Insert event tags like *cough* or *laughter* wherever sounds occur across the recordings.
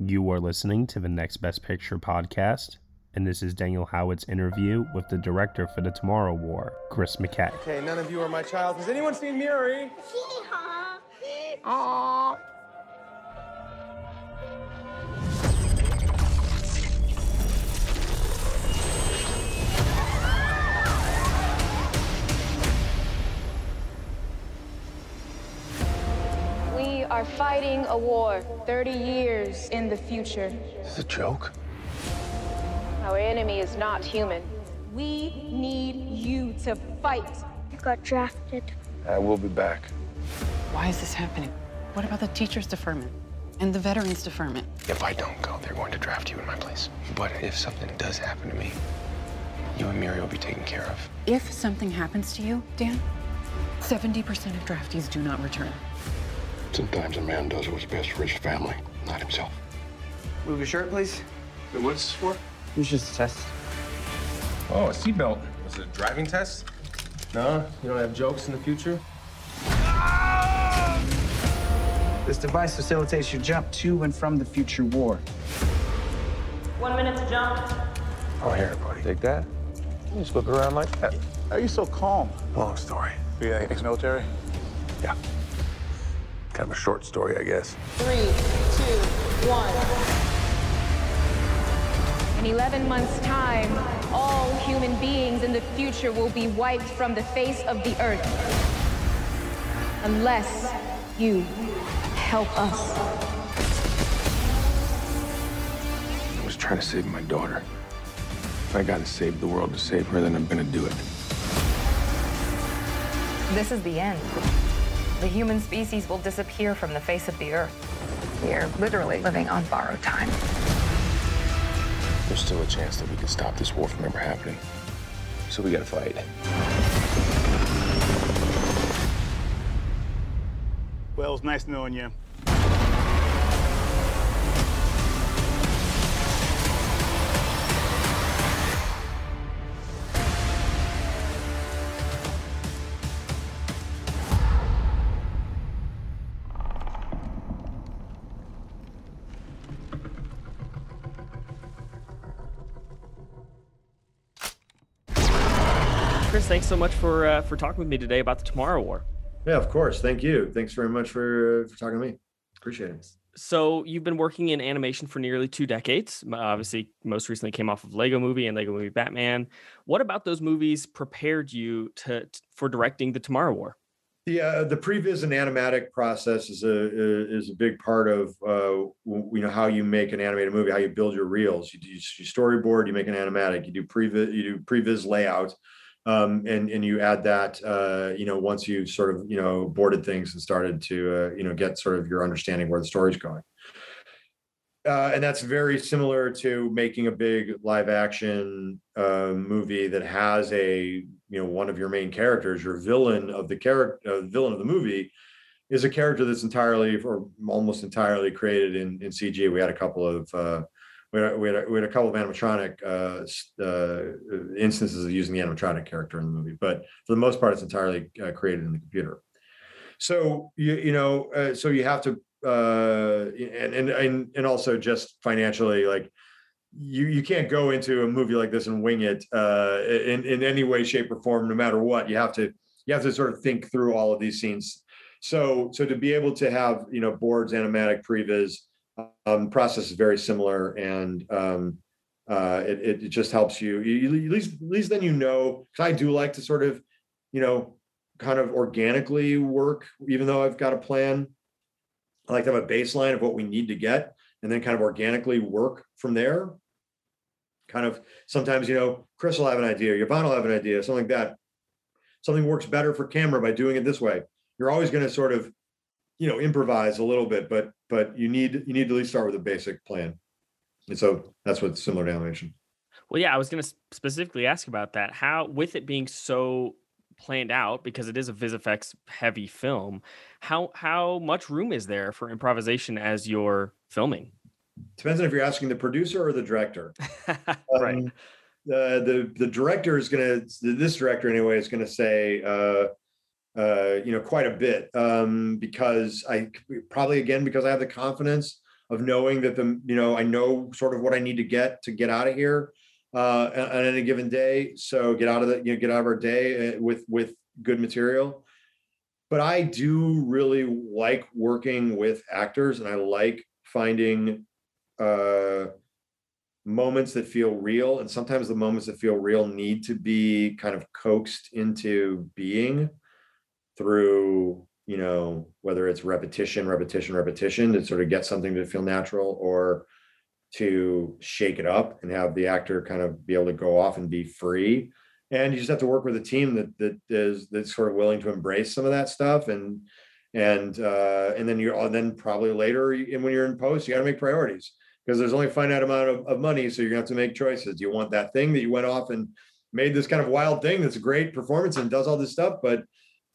You are listening to the Next Best Picture podcast, and this is Daniel Howat's interview with the director for The Tomorrow War, Chris McKay. Okay, none of you are my child. Has anyone seen Muri? Aww. We are fighting a war 30 years in the future. Is this a joke? Our enemy is not human. We need you to fight. I got drafted. I will be back. Why is this happening? What about the teacher's deferment and the veterans deferment? If I don't go, they're going to draft you in my place. But if something does happen to me, you and Muri will be taken care of. If something happens to you, Dan, 70% of draftees do not return. Sometimes a man does what's best for his family, not himself. Move your shirt, please. Wait, what's this for? It's just a test. Oh, a seatbelt. Was it a driving test? No? You don't have jokes in the future? This device facilitates your jump to and from the future war. One minute to jump. Oh, here, buddy. Take that. You just look around like that. How are you so calm? Long story. You ex-military? Yeah. Kind of a short story, I guess. Three, two, one. In 11 months' time, all human beings in the future will be wiped from the face of the earth. Unless you help us. I was trying to save my daughter. If I gotta save the world to save her, then I'm gonna do it. This is the end. The human species will disappear from the face of the earth. We are literally living on borrowed time. There's still a chance that we can stop this war from ever happening. So we gotta fight. Well, it's nice knowing you. Thanks so much for uh, for talking with me today about the Tomorrow War. Yeah, of course. Thank you. Thanks very much for uh, for talking to me. Appreciate it. So you've been working in animation for nearly two decades. Obviously, most recently came off of Lego Movie and Lego Movie Batman. What about those movies prepared you to for directing the Tomorrow War? The uh, the previs and animatic process is a is a big part of uh, you know how you make an animated movie, how you build your reels. You do you storyboard, you make an animatic, you do previs, you do previs layout, um, and and you add that uh, you know once you've sort of you know boarded things and started to uh, you know get sort of your understanding where the story's going. Uh, and that's very similar to making a big live action uh, movie that has a you know one of your main characters, your villain of the character, uh, villain of the movie, is a character that's entirely or almost entirely created in in CG. We had a couple of uh, we had, we, had a, we had a couple of animatronic uh, uh, instances of using the animatronic character in the movie, but for the most part, it's entirely uh, created in the computer. So you you know uh, so you have to uh and and and and also just financially like you you can't go into a movie like this and wing it uh in in any way shape or form no matter what you have to you have to sort of think through all of these scenes so so to be able to have you know boards animatic previs um process is very similar and um uh it, it just helps you you you- at least at least then you know because i do like to sort of you know kind of organically work even though i've got a plan I like to have a baseline of what we need to get and then kind of organically work from there. Kind of sometimes, you know, Chris will have an idea, Yvonne will have an idea, something like that. Something works better for camera by doing it this way. You're always going to sort of you know improvise a little bit, but but you need you need to at least start with a basic plan. And so that's what's similar to animation. Well, yeah, I was going to specifically ask about that. How, with it being so planned out, because it is a VisFX heavy film, how how much room is there for improvisation as you're filming? Depends on if you're asking the producer or the director. *laughs* right. Um, the the the director is going to this director anyway is going to say uh, uh, you know quite a bit um, because I probably again because I have the confidence of knowing that the you know I know sort of what I need to get to get out of here uh, on any given day. So get out of the you know get out of our day uh, with with good material. But I do really like working with actors, and I like finding uh, moments that feel real. And sometimes the moments that feel real need to be kind of coaxed into being through you know whether it's repetition repetition repetition to sort of get something to feel natural or to shake it up and have the actor kind of be able to go off and be free. And you just have to work with a team that that is that's sort of willing to embrace some of that stuff and and uh, and then you're then probably later and when you're in post you got to make priorities because there's only a finite amount of, of money so you're gonna have to make choices do you want that thing that you went off and made this kind of wild thing that's a great performance and does all this stuff but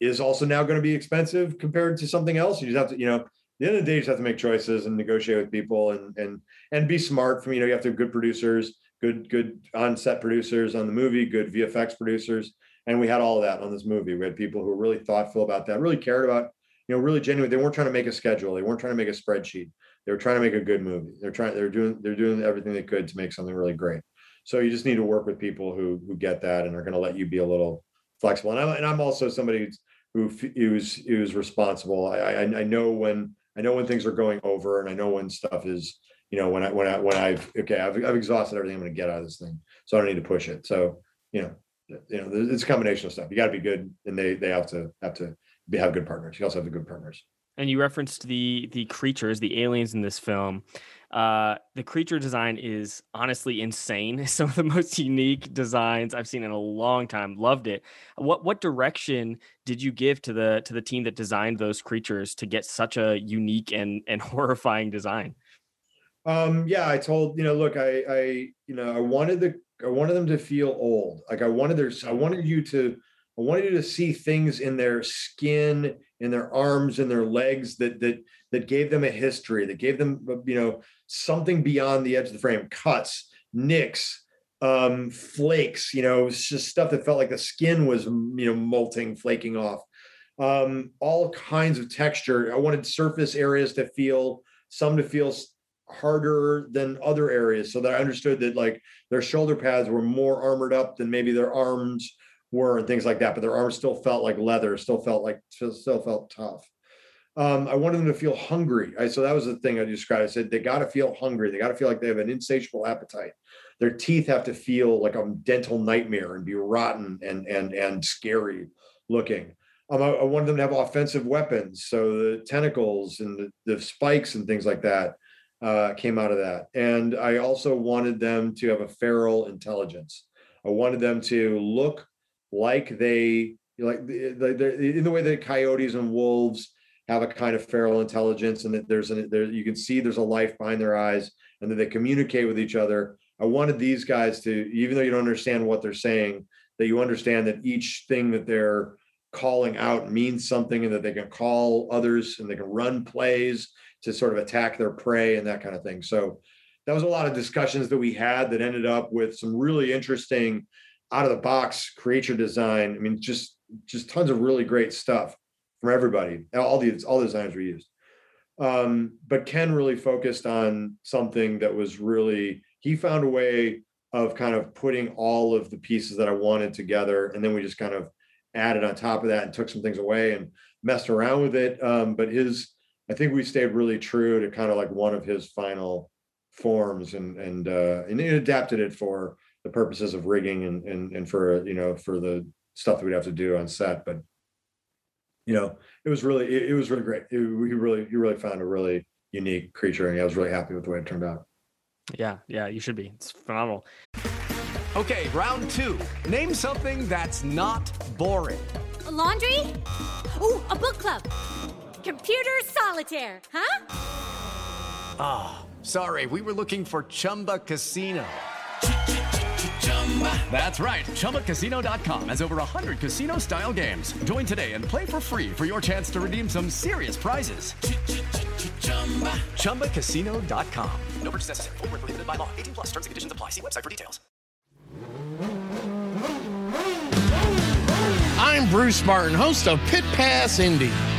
is also now going to be expensive compared to something else you just have to you know the end of the day, you just have to make choices and negotiate with people and and and be smart. From you know, you have to have good producers, good good on set producers on the movie, good VFX producers, and we had all of that on this movie. We had people who were really thoughtful about that, really cared about, you know, really genuine. They weren't trying to make a schedule. They weren't trying to make a spreadsheet. They were trying to make a good movie. They're trying. They're doing. They're doing everything they could to make something really great. So you just need to work with people who who get that and are going to let you be a little flexible. And I'm and I'm also somebody who's who who's who's responsible. I, I I know when I know when things are going over and I know when stuff is, you know, when I, when I, when I've, okay, I've, I've exhausted everything I'm going to get out of this thing. So I don't need to push it. So, you know, you know, it's a combination of stuff. You got to be good and they, they have to, have to be, have good partners. You also have the good partners. And you referenced the, the creatures, the aliens in this film. Uh, the creature design is honestly insane. *laughs* Some of the most unique designs I've seen in a long time. Loved it. What what direction did you give to the to the team that designed those creatures to get such a unique and and *laughs* horrifying design? Um, yeah, I told you know, look, I I you know, I wanted the I wanted them to feel old. Like I wanted their I wanted you to I wanted you to see things in their skin, in their arms, and their legs that that that gave them a history, that gave them you know something beyond the edge of the frame, cuts, nicks, um, flakes. You know, just stuff that felt like the skin was you know molting, flaking off. Um, all kinds of texture. I wanted surface areas to feel some to feel harder than other areas, so that I understood that like their shoulder pads were more armored up than maybe their arms were and things like that, but their arms still felt like leather, still felt like still felt tough. Um, I wanted them to feel hungry. I, so that was the thing I described. I said they got to feel hungry. They got to feel like they have an insatiable appetite. Their teeth have to feel like a dental nightmare and be rotten and and and scary looking. Um, I, I, wanted them to have offensive weapons, so the tentacles and the, the spikes and things like that uh, came out of that. And I also wanted them to have a feral intelligence. I wanted them to look like they like the, the, in the way that coyotes and wolves have a kind of feral intelligence and that there's an there you can see there's a life behind their eyes and that they communicate with each other. I wanted these guys to even though you don't understand what they're saying that you understand that each thing that they're calling out means something and that they can call others and they can run plays to sort of attack their prey and that kind of thing. So that was a lot of discussions that we had that ended up with some really interesting out of the box creature design. I mean, just just tons of really great stuff from everybody. All these all the designers we used. Um, but Ken really focused on something that was really he found a way of kind of putting all of the pieces that I wanted together, and then we just kind of added on top of that and took some things away and messed around with it. Um, but his, I think we stayed really true to kind of like one of his final forms and and uh, and adapted it for the purposes of rigging and and and for you know for the stuff that we'd have to do on set. But you know, it was really it, it was really great. It, he really he really found a really unique creature, and I was really happy with the way it turned out. Yeah, yeah, you should be. It's phenomenal. Okay, round two. Name something that's not boring. A laundry. Ooh, a book club Computer solitaire, huh? Ah, oh, sorry. We were looking for Chumba Casino. That's right. ChumbaCasino.com has over 100 casino style games. Join today and play for free for your chance to redeem some serious prizes. ChumbaCasino.com. No purchase necessary. Full prohibited by law. 18 plus terms and conditions apply. See website for details. I'm Bruce Martin, host of Pit Pass Indy.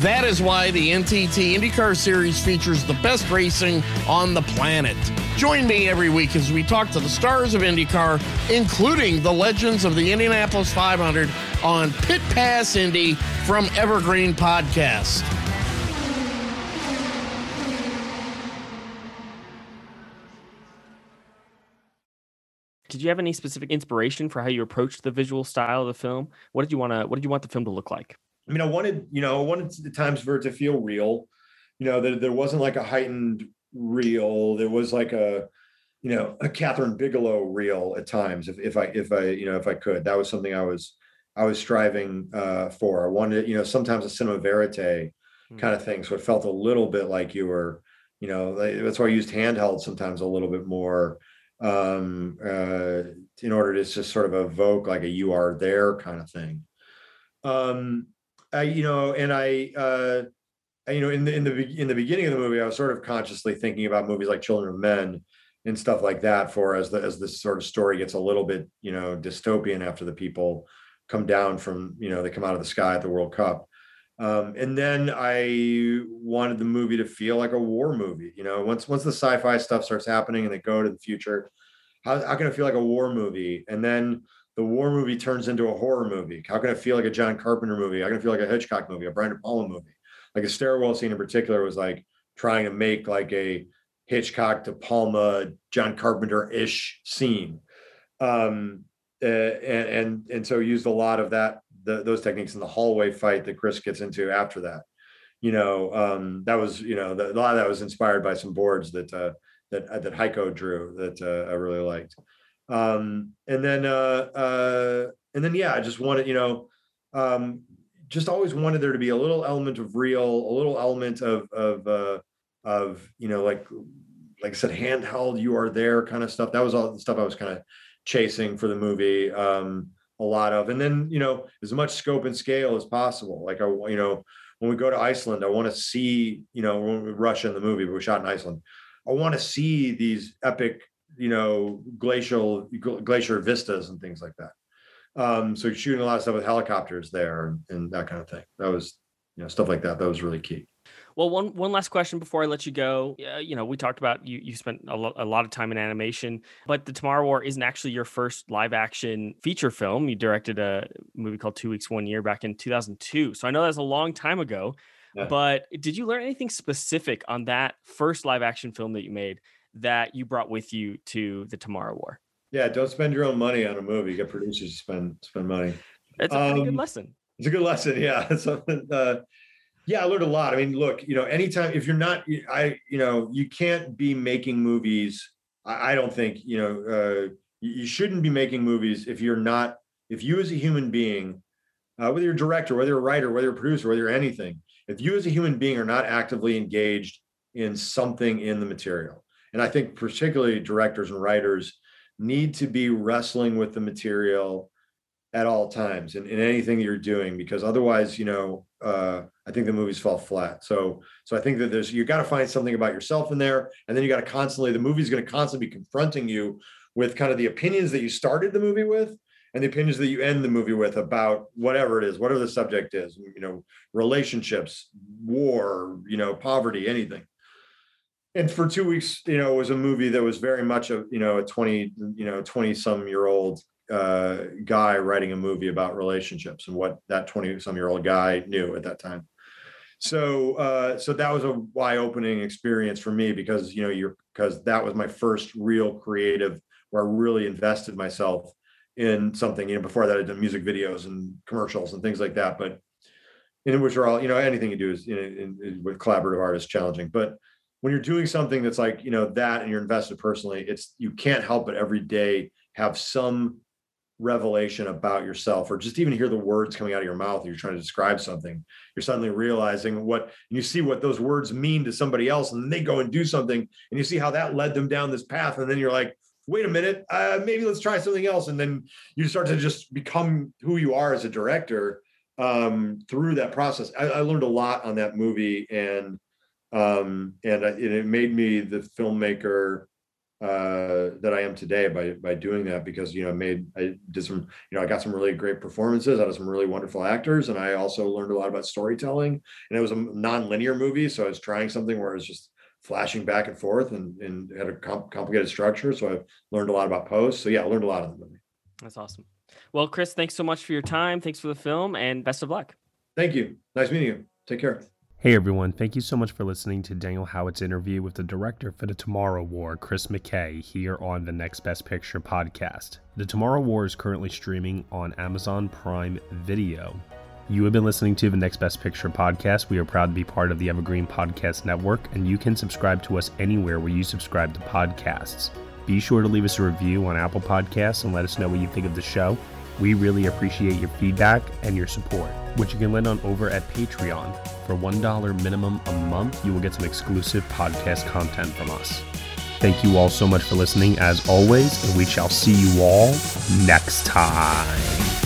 That is why the NTT IndyCar Series features the best racing on the planet. Join me every week as we talk to the stars of IndyCar, including the legends of the Indianapolis 500 on Pit Pass Indy from Evergreen Podcast. Did you have any specific inspiration for how you approached the visual style of the film? What did you want to what did you want the film to look like? I mean, I wanted, you know, I wanted the times for it to feel real. You know, that there wasn't like a heightened real. There was like a, you know, a Kathryn Bigelow real at times. If if I if I you know if I could, that was something I was I was striving uh, for. I wanted, you know, sometimes a cinema verite mm-hmm. kind of thing. So it felt a little bit like you were, you know, that's why I used handheld sometimes a little bit more um, uh, in order to just sort of evoke like a "you are there" kind of thing. Um, I, you know, and I, uh, I, you know, in the in the in the beginning of the movie, I was sort of consciously thinking about movies like Children of Men and stuff like that. For as the as this sort of story gets a little bit, you know, dystopian after the people come down from, you know, they come out of the sky at the World Cup. Um, and then I wanted the movie to feel like a war movie. You know, once once the sci-fi stuff starts happening and they go to the future, how, how can it feel like a war movie? And then the war movie turns into a horror movie. How can it feel like a John Carpenter movie? How can it feel like a Hitchcock movie, a Brian De Palma movie? Like a stairwell scene in particular was like trying to make like a Hitchcock De Palma, John Carpenter-ish scene. Um, uh, and, and and so used a lot of that the, those techniques in the hallway fight that Chris gets into after that. You know, um, that was you know the, a lot of that was inspired by some boards that uh, that uh, that Heiko drew that uh, I really liked. Um, and then uh, uh, and then yeah, I just wanted you know um, just always wanted there to be a little element of real, a little element of of uh, of you know like like I said, handheld, you are there kind of stuff. That was all the stuff I was kind of chasing for the movie. Um, a lot of, and then you know as much scope and scale as possible. Like I, you know, when we go to Iceland, I want to see, you know, when we Russia in the movie, but we shot in Iceland. I want to see these epic, you know, glacial glacier vistas and things like that. Um, so shooting a lot of stuff with helicopters there and, that kind of thing. That was, you know, stuff like that. That was really key. Well, one one last question before I let you go. Uh, you know, we talked about you. You spent a, lo- a, lot of time in animation, but the Tomorrow War isn't actually your first live action feature film. You directed a movie called Two Weeks One Year back in 2002. So I know that's a long time ago. Yeah. But did you learn anything specific on that first live action film that you made that you brought with you to the Tomorrow War? Yeah, don't spend your own money on a movie. You get producers to spend spend money. It's a um, good lesson. It's a good lesson. *laughs* Yeah. Something. Uh, yeah, I learned a lot. I mean, look, you know, anytime if you're not, I, you know, you can't be making movies. I, I don't think, you know, uh, you shouldn't be making movies if you're not, if you as a human being, uh, whether you're a director, whether you're a writer, whether you're a producer, whether you're anything, if you as a human being are not actively engaged in something in the material, and I think particularly directors and writers need to be wrestling with the material at all times in, in anything you're doing because otherwise you know uh, i think the movies fall flat. So so i think that there's you got to find something about yourself in there and then you got to constantly the movie's going to constantly be confronting you with kind of the opinions that you started the movie with and the opinions that you end the movie with about whatever it is whatever the subject is you know relationships war you know poverty anything and for two weeks you know it was a movie that was very much a you know a 20 you know 20 some year old uh, guy writing a movie about relationships and what that 20 some year old guy knew at that time so uh, so that was a eye opening experience for me because you know you're because that was my first real creative where I really invested myself in something. You know, before that, I'd done music videos and commercials and things like that. But in which are all, you know, anything you do is you know, in, in, with collaborative art is challenging. But when you're doing something that's like, you know, that and you're invested personally, it's you can't help but every day have some revelation about yourself or just even hear the words coming out of your mouth you're trying to describe something. You're suddenly realizing what and you see what those words mean to somebody else and then they go and do something and you see how that led them down this path and then you're like wait a minute uh, maybe let's try something else and then you start to just become who you are as a director um, through that process. I, I, learned a lot on that movie and um, and, I, and it made me the filmmaker uh, that I am today by by doing that because you know I made I did some you know I got some really great performances out of some really wonderful actors and I also learned a lot about storytelling and it was a non-linear movie so I was trying something where it's just flashing back and forth and and had a comp- complicated structure so I've learned a lot about post so yeah I learned a lot of the movie. That's awesome. Well, Chris, thanks so much for your time. Thanks for the film and best of luck. Thank you. Nice meeting you. Take care. Hey everyone, thank you so much for listening to Daniel Howat's interview with the director for The Tomorrow War, Chris McKay, here on the Next Best Picture podcast. The Tomorrow War is currently streaming on Amazon Prime Video. You have been listening to the Next Best Picture podcast. We are proud to be part of the Evergreen Podcast Network, and you can subscribe to us anywhere where you subscribe to podcasts. Be sure to leave us a review on Apple Podcasts and let us know what you think of the show. We really appreciate your feedback and your support, which you can lend on over at Patreon. For $1 minimum a month, you will get some exclusive podcast content from us. Thank you all so much for listening, as always, and we shall see you all next time.